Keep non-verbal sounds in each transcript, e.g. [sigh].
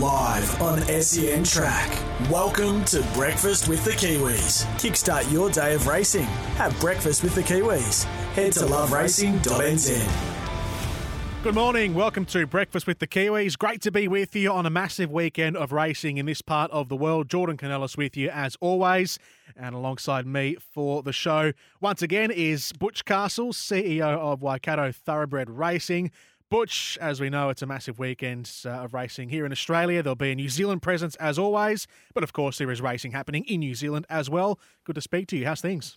live on SEN Track. Welcome to Breakfast with the Kiwis. Kickstart your day of racing. Have breakfast with the Kiwis. Head to loveracing.nz. Good morning. Welcome to Breakfast with the Kiwis. Great to be with you on a massive weekend of racing in this part of the world. Jordan Canellis with you as always. And alongside me for the show, once again, is Butch Castles, CEO of Waikato Thoroughbred Racing. Butch, as we know, it's a massive weekend uh, of racing here in Australia. There'll be a New Zealand presence as always, but of course, there is racing happening in New Zealand as well. Good to speak to you. How's things?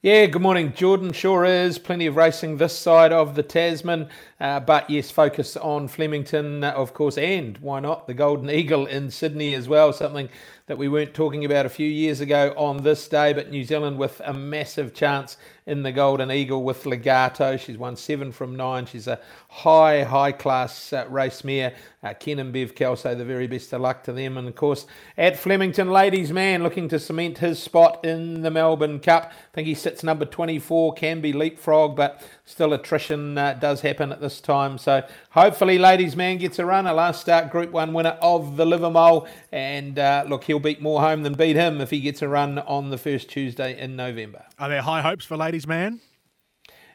Yeah, good morning, Jordan. Sure is. Plenty of racing this side of the Tasman. Uh, but yes, focus on Flemington, uh, of course, and why not the Golden Eagle in Sydney as well. Something that we weren't talking about a few years ago on this day, but New Zealand with a massive chance in the Golden Eagle with Legato. She's won seven from nine. She's a high, high class uh, race mare. Uh, Ken and Bev Kelso, the very best of luck to them. And of course, at Flemington, ladies' man looking to cement his spot in the Melbourne Cup. I think he sits number 24, can be leapfrog, but still attrition uh, does happen at this time. So hopefully, ladies' man gets a run. A last start Group 1 winner of the Livamol. And uh, look, he'll beat more home than beat him if he gets a run on the first Tuesday in November. Are there high hopes for ladies? man?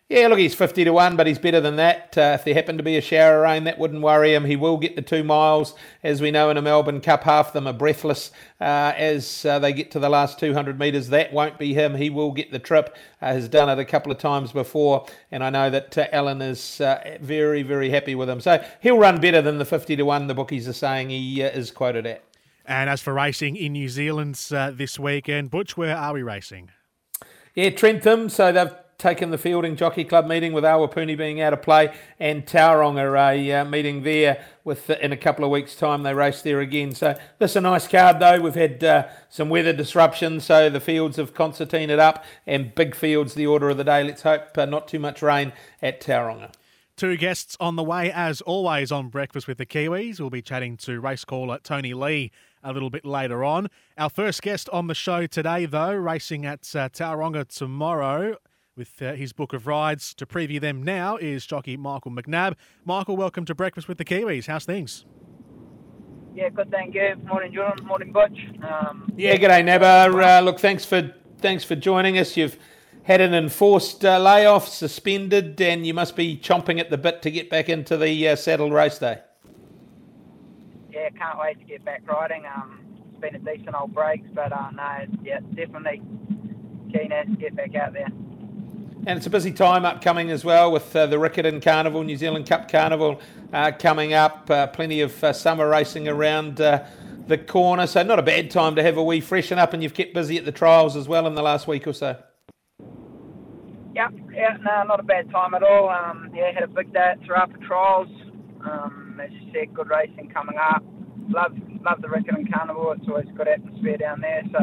Yeah, look, he's 50 to 1, but he's better than that. Uh, if there happened to be a shower of rain, that wouldn't worry him. He will get the two miles. As we know in a Melbourne Cup, half of them are breathless uh, as uh, they get to the last 200 metres. That won't be him. He will get the trip. Uh, has done it a couple of times before, and I know that uh, Alan is uh, very, very happy with him. So he'll run better than the 50 to 1 the bookies are saying he is quoted at. And as for racing in New Zealand this weekend, Butch, where are we racing? Yeah, Trentham. So they've taken the Feilding Jockey Club meeting with Awapuni being out of play, and Tauranga a uh, meeting there with uh, in a couple of weeks' time they race there again. So this is a nice card though. We've had uh, some weather disruption, so the fields have concertinaed up, and big fields the order of the day. Let's hope uh, not too much rain at Tauranga. Two guests on the way, as always, on Breakfast with the Kiwis. We'll be chatting to race caller Tony Lee a little bit later on. Our first guest on the show today, though, racing at uh, Tauranga tomorrow with uh, his book of rides. To preview them now is jockey Michael McNab. Michael, welcome to Breakfast with the Kiwis. How's things? Yeah, good. Thank you. Morning, Jordan. Morning, Butch. Um, yeah, g'day, Nabba. Uh, look, thanks for thanks for joining us. You've had an enforced uh, layoff, suspended, and you must be chomping at the bit to get back into the uh, saddle race day. Yeah, can't wait to get back riding. Um, it's been a decent old break, but uh, no, yeah, definitely keen to get back out there. And it's a busy time upcoming as well with uh, the Riccarton Carnival, New Zealand Cup Carnival uh, coming up. Uh, plenty of uh, summer racing around uh, the corner, so not a bad time to have a wee freshen up. And you've kept busy at the trials as well in the last week or so. Yeah, yeah, no, not a bad time at all. Um, yeah, had a big day at Te Rapa Trials. Um, as you said, good racing coming up. Love, love the Riccarton Carnival. It's always a good atmosphere down there, so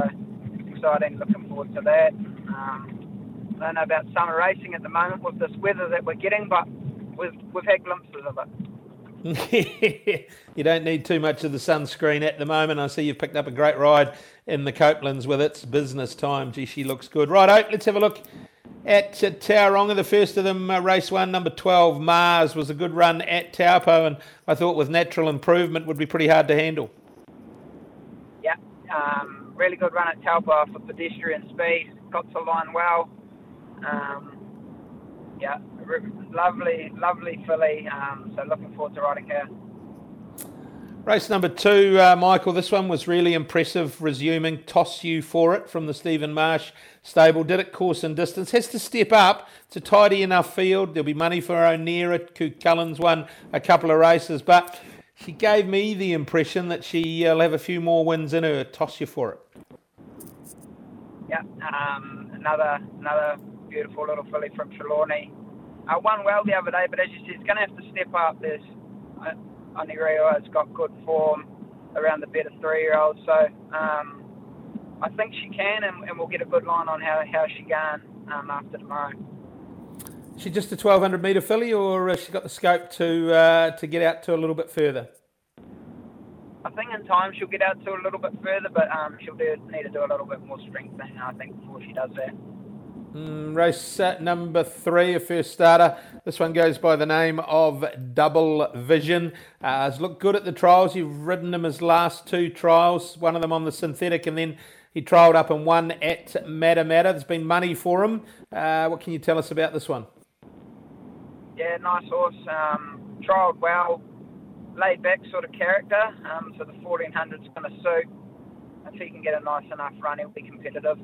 exciting. Looking forward to that. Um, I don't know about summer racing at the moment with this weather that we're getting, but we've we've had glimpses of it. [laughs] you don't need too much of the sunscreen at the moment. I see you've picked up a great ride in the Couplands with its business time. Gee, she looks good. Right, let's have a look at uh, Tauranga. The first of them, uh, race one, number 12, Mars, was a good run at Taupo, and I thought with natural improvement would be pretty hard to handle. Yeah, um, really good run at Taupo for pedestrian speed. Got to line well. Um, yeah, lovely, lovely filly. Um, so looking forward to riding her. Race number two, uh, Michael. This one was really impressive. Resuming, toss you for it from the Stephen Marsh stable. Did it course and distance. Has to step up. It's a tidy enough field. There'll be money for O'Neill. Coot Cullens won a couple of races, but she gave me the impression that she'll have a few more wins in her. Toss you for it. Yeah, um, another another beautiful little filly from Trelawney. I won well the other day, but as you said, it's going to have to step up. There's uh, Anirio has got good form around the better three-year-olds, so um, I think she can, and, and, we'll get a good line on how how she going um, after tomorrow. She just a 1200 metre filly, or has she got the scope to uh, to get out to a little bit further? I think in time she'll get out to a little bit further, but um, she'll do, need to do a little bit more strengthening, I think, before she does that. Mm, race number three, a first starter. This one goes by the name of Double Vision. Uh, has looked good at the trials. You've ridden him his last two trials, one of them on the synthetic, and then he trialled up and won at Matamata. There's been money for him. Uh, what can you tell us about this one? Yeah, nice horse. Um, trialled well, laid back sort of character. Um, so the 1400's going to suit. If he can get a nice enough run, he'll be competitive.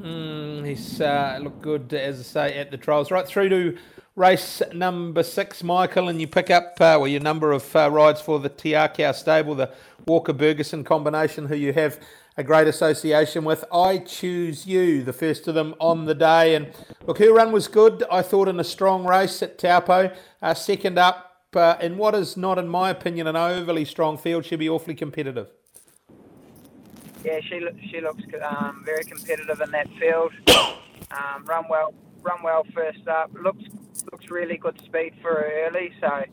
Mm, he's uh, looked good, as I say, at the trials. Right through to race number six, Michael, and you pick up uh, well your number of uh, rides for the Te Akau stable, the Walker Bergerson combination, who you have a great association with. I choose you, the first of them on the day, and look, her run was good. I thought in a strong race at Taupo, uh, second up. Uh, in what is not, in my opinion, an overly strong field, she'll be awfully competitive yeah, she she looks um, very competitive in that field. Um, run well, run well first up. Looks looks really good speed for her early, so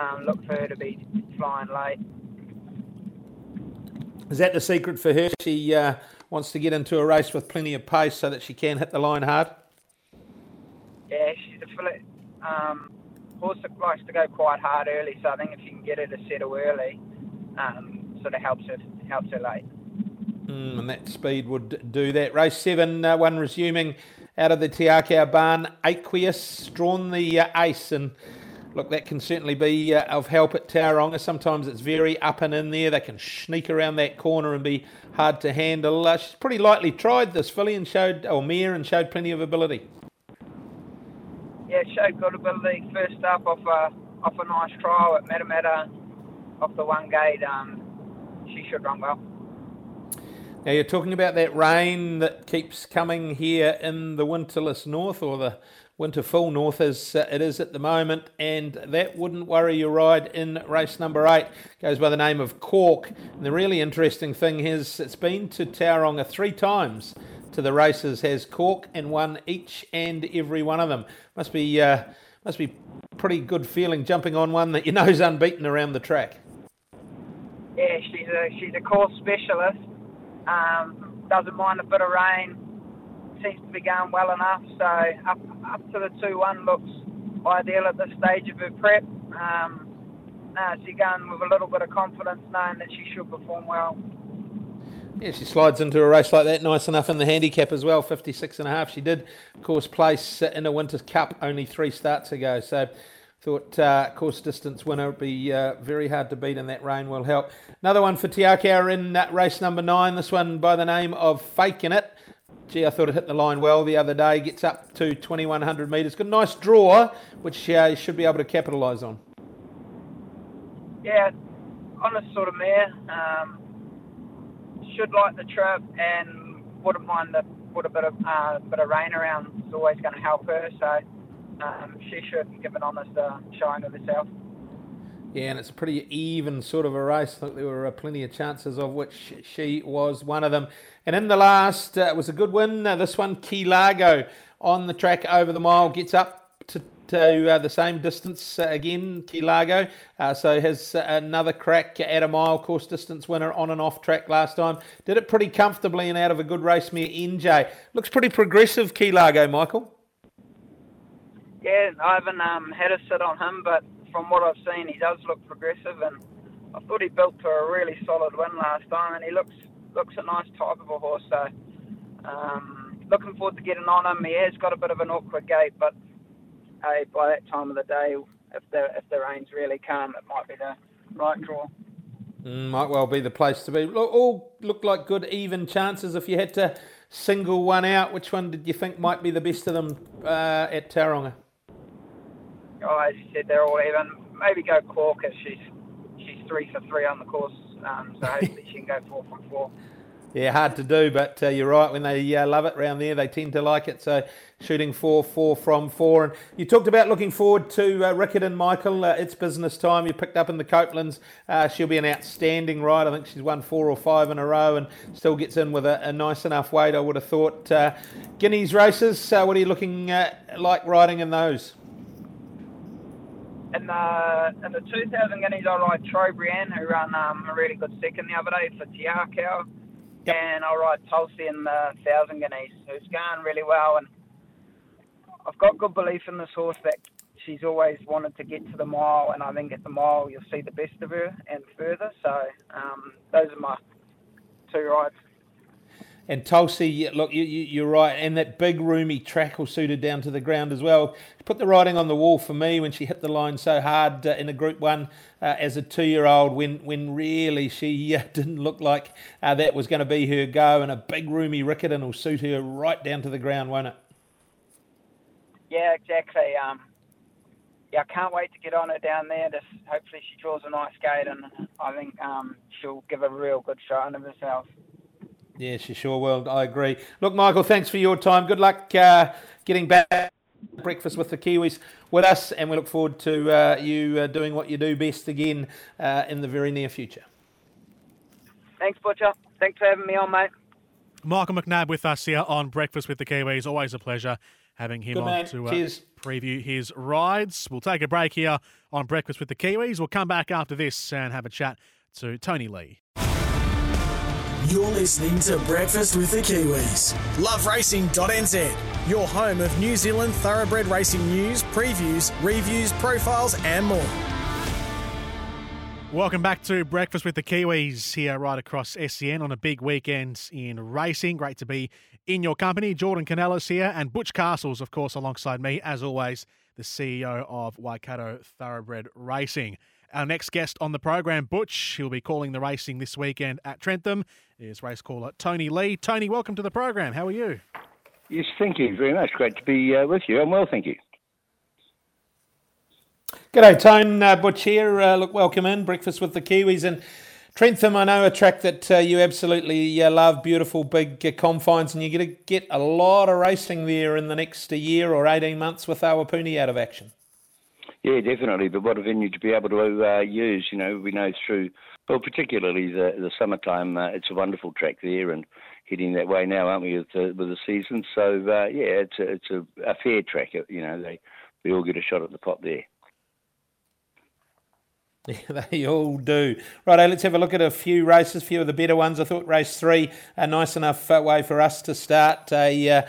um, look for her to be flying late. Is that the secret for her? She uh, wants to get into a race with plenty of pace so that she can hit the line hard. Yeah, she's a um, horse that likes to go quite hard early. So I think if you can get her to settle early, um, sort of helps her helps her late. Mm, and that speed would do that. Race seven, uh, one resuming out of the Te Akau barn. Aqueous drawn the uh, ace, and look, that can certainly be uh, of help at Tauranga. Sometimes it's very up and in there. They can sneak around that corner and be hard to handle. Uh, she's pretty lightly tried this filly and showed, or mare, and showed plenty of ability. Yeah, showed good ability. First up off a off a nice trial at Matamata, off the one gate. Um, she should run well. Now you're talking about that rain that keeps coming here in the winterless north or the winter full north as uh, it is at the moment, and that wouldn't worry your ride in race number eight. Goes by the name of Cork. And the really interesting thing is it's been to Tauranga three times to the races, has Cork and won each and every one of them. Must be uh, must be pretty good feeling jumping on one that you know is unbeaten around the track. Yeah, she's a she's a course specialist um, doesn't mind a bit of rain. Seems to be going well enough. So up up to the two one looks ideal at this stage of her prep. Um, she's going with a little bit of confidence, knowing that she should perform well. Yeah, she slides into a race like that nice enough in the handicap as well, 56 and a half. She did, of course, place in a Winter's Cup only three starts ago. So Thought uh, course distance winner would be uh, very hard to beat, and that rain will help. Another one for Te Akau in uh, race number nine. This one by the name of Faking It. Gee, I thought it hit the line well the other day. Gets up to 2100 metres. Got a nice draw, which uh, you should be able to capitalise on. Yeah, honest sort of mare. Um, should like the trip and wouldn't mind the put a bit of uh, bit of rain around. It's always going to help her. So um, she should give an honest uh, showing of herself. Yeah, and it's a pretty even sort of a race. I think there were uh, plenty of chances of which she was one of them. And in the last, uh, it was a good win. Uh, this one, Key Largo, on the track over the mile, gets up to, to uh, the same distance uh, again, Key Largo. Uh, so has another crack at a mile course distance winner on and off track last time. Did it pretty comfortably and out of a good race mare, NJ. Looks pretty progressive, Key Largo, Michael. Yeah, I haven't um, had a sit on him, but from what I've seen, he does look progressive, and I thought he built to a really solid win last time, and he looks looks a nice type of a horse. So, um, looking forward to getting on him. He has got a bit of an awkward gait, but hey, by that time of the day, if the if the rains really come, it might be the right draw. Mm, might well be the place to be. Look, all look like good even chances. If you had to single one out, which one did you think might be the best of them uh, at Tauranga? Oh, as you said, they're all even. Maybe go Cork as she's she's three for three on the course, um, so hopefully she can go four from four. [laughs] Yeah, hard to do, but uh, you're right. When they uh, love it round there, they tend to like it. So shooting four, four from four. And you talked about looking forward to uh, and Michael. Uh, it's business time. You picked up in the Couplands. Uh, she'll be an outstanding ride. I think she's won four or five in a row and still gets in with a, a nice enough weight. I would have thought. Uh, Guineas races. What are you looking like riding in those? In the in the 2000 guineas, I ride Troy Brienne, who ran um, a really good second the other day for Te Akau. Yep. And I ride Tulsi in the 1000 guineas, who's going really well. And I've got good belief in this horse that she's always wanted to get to the mile, and I think at the mile you'll see the best of her and further. So um, those are my two rides. And Tulsi, look, you, you, are right. And that big, roomy track will suit her down to the ground as well. Put the writing on the wall for me when she hit the line so hard uh, in a Group 1 uh, as a two-year-old when, when really she uh, [laughs] didn't look like uh, that was going to be her go. And a big, roomy Riccarton will suit her right down to the ground, won't it? Yeah, exactly. Um, yeah, I can't wait to get on her down there. Just hopefully she draws a nice gate, and I think um, she'll give a real good showing of herself. Yeah, she sure will. I agree. Look, Michael, thanks for your time. Good luck uh, getting back breakfast with the Kiwis with us, and we look forward to uh, you uh, doing what you do best again uh, in the very near future. Thanks, Butcher. Thanks for having me on, mate. Michael McNab with us here on Breakfast with the Kiwis. Always a pleasure having him Good on man. to uh, preview his rides. We'll take a break here on Breakfast with the Kiwis. We'll come back after this and have a chat to Tony Lee. You're listening to Breakfast with the Kiwis. LoveRacing.nz, your home of New Zealand thoroughbred racing news, previews, reviews, profiles, and more. Welcome back to Breakfast with the Kiwis here right across SEN on a big weekend in racing. Great to be in your company. Jordan Canellis here and Butch Castles, of course, alongside me, as always, the CEO of Waikato Thoroughbred Racing. Our next guest on the program, Butch, he'll be calling the racing this weekend at Trentham, is race caller Tony Lee. Tony, welcome to the program. How are you? Yes, thank you very much. Great to be uh, with you. I'm well, thank you. G'day, Tone. Uh, Butch here. Uh, look, welcome in. Breakfast with the Kiwis. And Trentham, I know a track that uh, you absolutely uh, love. Beautiful big uh, confines, and you're going to get a lot of racing there in the next year or 18 months with Awapuni out of action. Yeah, definitely. But what a venue to be able to uh, use. You know, we know through, well, particularly the the summertime, uh, it's a wonderful track there, and heading that way now, aren't we, with the, with the season? So uh, yeah, it's a, it's a, a fair track. You know, they we all get a shot at the pot there. [laughs] Yeah, they all do. Right, let's have a look at a few races, a few of the better ones. I thought race three, a nice enough uh, way for us to start. A uh,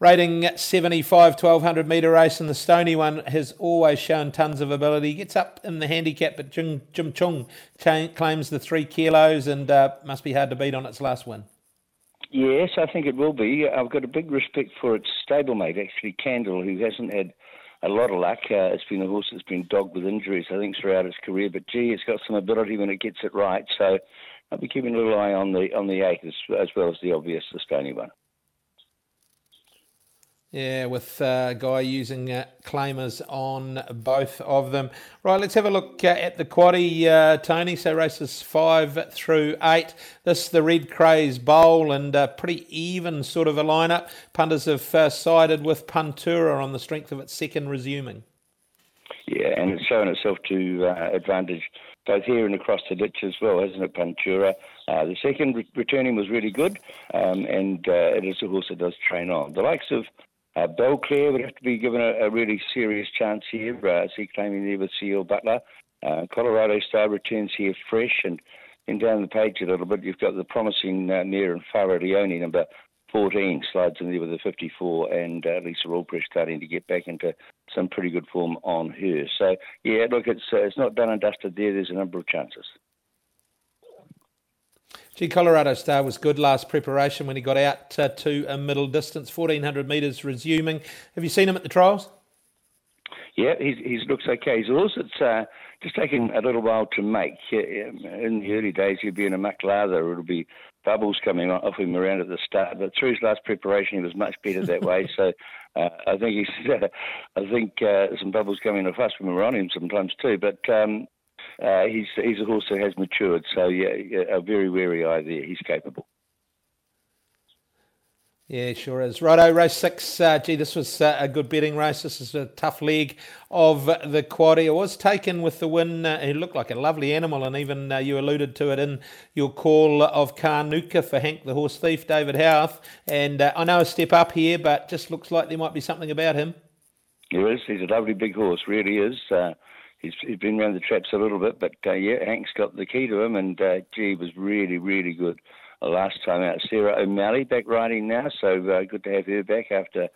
Rating 75, 1200 metre race, and the Stony one has always shown tons of ability. Gets up in the handicap, but Jim, Jim Chung claims the three kilos and uh, must be hard to beat on its last win. Yes, I think it will be. I've got a big respect for its stablemate, actually, Candle, who hasn't had a lot of luck. Uh, it's been a horse that's been dogged with injuries, I think, throughout its career. But gee, it's got some ability when it gets it right. So I'll be keeping a little eye on the on the eight as, as well as the obvious, the Stony one. Yeah, with uh, Guy using uh, claimers on both of them. Right, let's have a look uh, at the quaddy, uh, Tony. So races five through eight. This the Red Craze Bowl and uh, pretty even sort of a lineup. Punters have uh, sided with Puntura on the strength of its second resuming. Yeah, and it's shown itself to advantage both here and across the ditch as well, hasn't it, Puntura? the second re- returning was really good, um, and it is a horse that does train on. The likes of uh, Belclair would have to be given a, a really serious chance here. Uh, see claiming there with C.L. Butler. Uh, Colorado Star returns here fresh, and then down the page a little bit, you've got the promising uh, Near and Farah Leone, number 14, slides in there with a 54, and uh, Lisa Allpress starting to get back into some pretty good form on her. So, yeah, look, it's uh, it's not done and dusted there. There's a number of chances. Gee, Colorado Star was good last preparation when he got out uh, to a middle distance, 1400 metres resuming. Have you seen him at the trials? Yeah, he's, he looks okay. He's also it's uh, just taking a little while to make. In the early days, he'd be in a muck lather. It'll be bubbles coming off him around at the start. But through his last preparation, he was much better that way. [laughs] So uh, I think he's, uh, [laughs] I think uh, some bubbles coming off us when we're on him sometimes too. But um, uh, he's he's a horse that has matured. So yeah, a very wary eye there. He's capable. Yeah, sure is. Righto, race six. Uh, gee, this was uh, a good betting race. This is a tough leg of the quaddy. It was taken with the win. Uh, he looked like a lovely animal, and even uh, you alluded to it in your call of Carnuka for Hank the Horse Thief, David Howarth. And uh, I know a step up here, but just looks like there might be something about him. There is. He's a lovely big horse, really is. He's, he's been around the traps a little bit, but uh, yeah, Hank's got the key to him, and uh, gee, was really, really good last time out. Sarah O'Malley back riding now, so uh, good to have her back after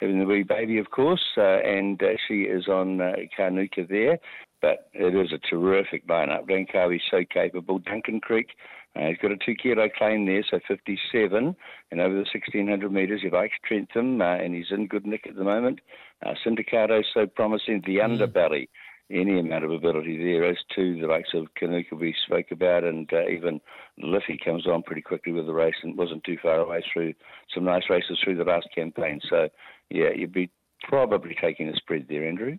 having the wee baby, of course, uh, and uh, she is on uh, Carnuka there. But it is a terrific lineup. Carvey's so capable. Duncan Creek, uh, he's got a two kilo claim there, so 57, and over the 1600 metres, he likes Trentham, uh, and he's in good nick at the moment. Uh, Syndicato so promising. The mm. underbelly any amount of ability there, as to the likes of Kanuka we spoke about, and uh, even Liffey comes on pretty quickly with the race and wasn't too far away through some nice races through the last campaign. So, yeah, you'd be probably taking a spread there, Andrew.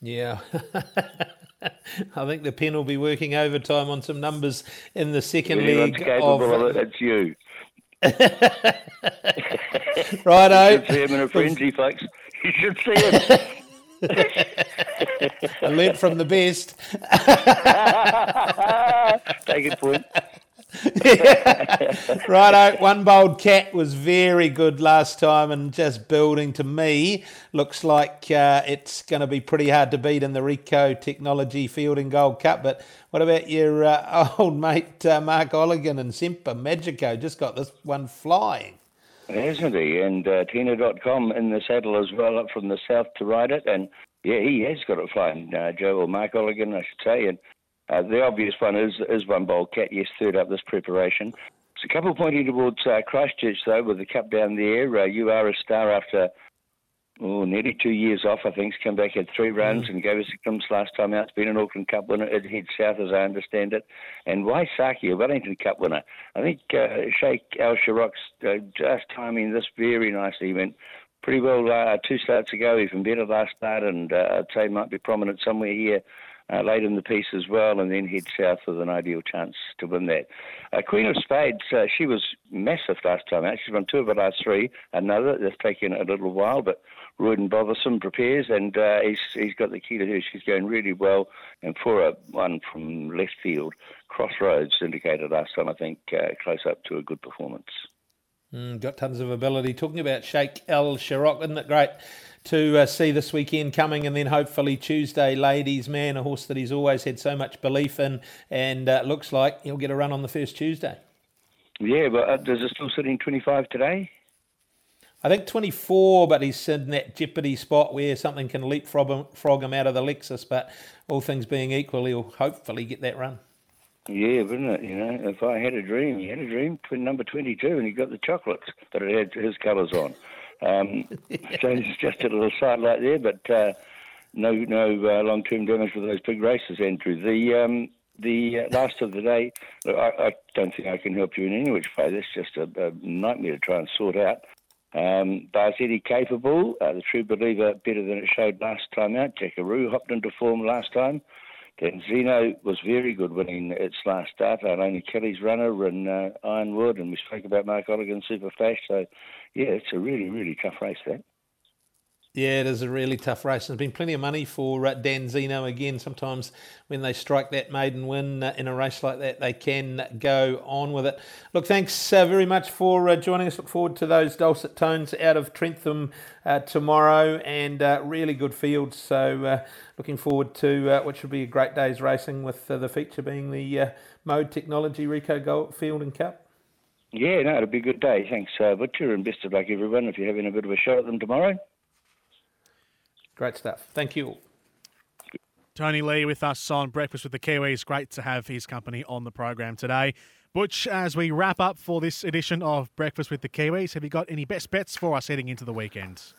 Yeah. [laughs] I think the pen will be working overtime on some numbers in the second Anyone's leg. Capable of, of it, it's you. [laughs] Righto. You should see him in a frenzy, folks. You should see him. [laughs] I learnt from the best. [laughs] Take a point. [laughs] Righto, one bold cat was very good last time and just building to me. Looks like uh, it's going to be pretty hard to beat in the Rico Technology Feilding Gold Cup. But what about your uh, [laughs] old mate uh, Mark Oulaghan and Semper Magico? Just got this one flying. Hasn't he? And uh, Tina Comignaghi in the saddle as well, up from the south to ride it. And yeah, he has got it flying, uh, Joe, or Mark Oulaghan, I should say. And uh, the obvious one is is one bold cat, yes, third up this preparation. It's a couple pointing towards uh, Christchurch, though, with the cup down there. Uh, you are a star after oh, nearly two years off, I think. He's come back, had three runs mm. and gave us a glimpse last time out. It's been an Auckland Cup winner. It heads south, as I understand it. And Waisaki, a Wellington Cup winner. I think uh, Sheikh Al Sharrock's uh, just timing this very nicely. He went pretty well uh, two starts ago, even better last start, and uh, I'd say might be prominent somewhere here uh, late in the piece as well, and then head south with an ideal chance to win that. Uh, Queen of Spades, uh, she was massive last time out. She's won two of the last three. Another that's taken a little while, but Roydon Bergerson prepares, and uh, he's he's got the key to her. She's going really well, and for a one from left field, Crossroads indicated last time, I think, uh, close up to a good performance. Mm, got tons of ability. Talking about Sheikh El Sharrock, isn't it great to uh, see this weekend coming and then hopefully Tuesday, ladies man, a horse that he's always had so much belief in, and uh, looks like he'll get a run on the first Tuesday. Yeah, but uh, does it still sit in 25 today? I think 24, but he's in that jeopardy spot where something can leapfrog him, frog him out of the Lexus. But all things being equal, he'll hopefully get that run. Yeah, wouldn't it? You know, if I had a dream, he had a dream, number 22, and he got the chocolates, but it had his colours on. Um, [laughs] so it's just a little sidelight there, but uh, no no uh, long term damage with those big races, Andrew. The um, the uh, last of the day, look, I, I, don't think I can help you in any which way. That's just a, a nightmare to try and sort out. Um, Barzetti capable, uh, the true believer, better than it showed last time out. Jackaroo hopped into form last time. Then Zeno was very good winning its last start. Only Kelly's runner and uh, Ironwood, and we spoke about Mark Oulaghan Super Flash. So, yeah, it's a really, really tough race, that. Yeah, it is a really tough race. There's been plenty of money for uh, Dan Zeno again. Sometimes when they strike that maiden win uh, in a race like that, they can go on with it. Look, thanks uh, very much for uh, joining us. Look forward to those dulcet tones out of Trentham uh, tomorrow and uh, really good fields. So, looking forward to what should be a great day's racing with the feature being the Mode Technology Rico Gold Field and Cup. Yeah, no, it'll be a good day. Thanks, Butcher, and best of luck, everyone, if you're having a bit of a shot at them tomorrow. Great stuff. Thank you. Tony Lee with us on Breakfast with the Kiwis. Great to have his company on the program today. Butch, as we wrap up for this edition of Breakfast with the Kiwis, have you got any best bets for us heading into the weekend?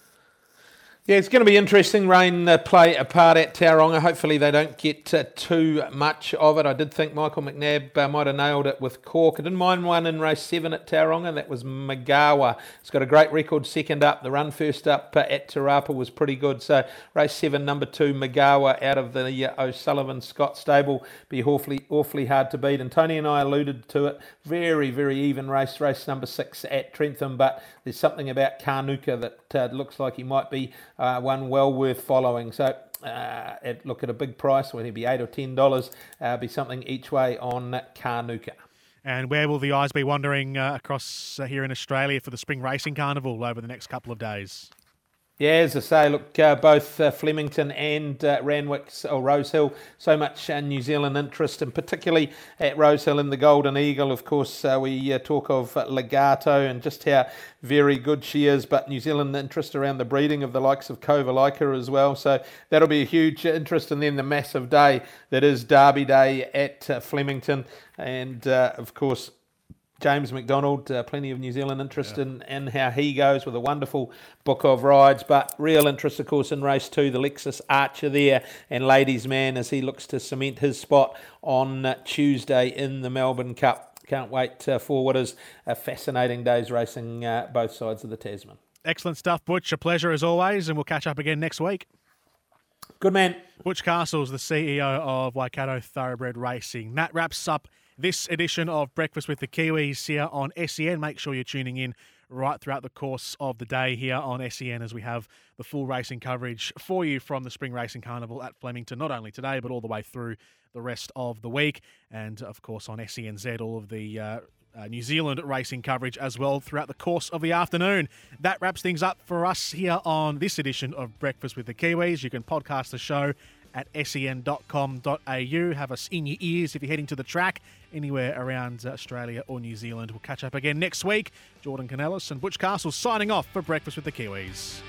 Yeah, it's going to be interesting. Rain uh, play a part at Tauranga. Hopefully, they don't get uh, too much of it. I did think Michael McNab uh, might have nailed it with Cork. I didn't mind one in race seven at Tauranga. That was Magawa. It's got a great record second up. The run first up uh, at Te Rapa was pretty good. So, race seven, number two, Magawa out of the uh, O'Sullivan Scott stable. Be awfully, awfully hard to beat. And Tony and I alluded to it. Very, very even race. Race number six at Trentham. But there's something about Carnuka that uh, looks like he might be uh, one well worth following. So uh, look at a big price, whether it be eight or ten dollars, uh, be something each way on Carnuka. And where will the eyes be wandering uh, across uh, here in Australia for the Spring Racing Carnival over the next couple of days? Yeah, as I say, look, uh, both uh, Flemington and uh, Randwick's or Rosehill, so much uh, New Zealand interest, and particularly at Rosehill in the Golden Eagle. Of course, uh, we uh, talk of Legato and just how very good she is, but New Zealand interest around the breeding of the likes of Kovalica as well. So that'll be a huge interest, and then the massive day that is Derby Day at Flemington, and of course James McDonald, uh, plenty of New Zealand interest yeah. in, in how he goes with a wonderful book of rides, but real interest, of course, in race two, the Lexus Archer there, and Ladies Man as he looks to cement his spot on uh, Tuesday in the Melbourne Cup. Can't wait uh, for what is a fascinating day's racing uh, both sides of the Tasman. Excellent stuff, Butch. A pleasure as always, and we'll catch up again next week. Good man. Butch Castles, the CEO of Waikato Thoroughbred Racing. That wraps up this edition of Breakfast with the Kiwis here on SEN. Make sure you're tuning in right throughout the course of the day here on SEN as we have the full racing coverage for you from the Spring Racing Carnival at Flemington, not only today, but all the way through the rest of the week. And of course, on SENZ, all of the uh, uh, New Zealand racing coverage as well throughout the course of the afternoon. That wraps things up for us here on this edition of Breakfast with the Kiwis. You can podcast the show at sen.com.au. Have us in your ears if you're heading to the track anywhere around uh, Australia or New Zealand. We'll catch up again next week. Jordan Canellis and Butch Castles signing off for Breakfast with the Kiwis.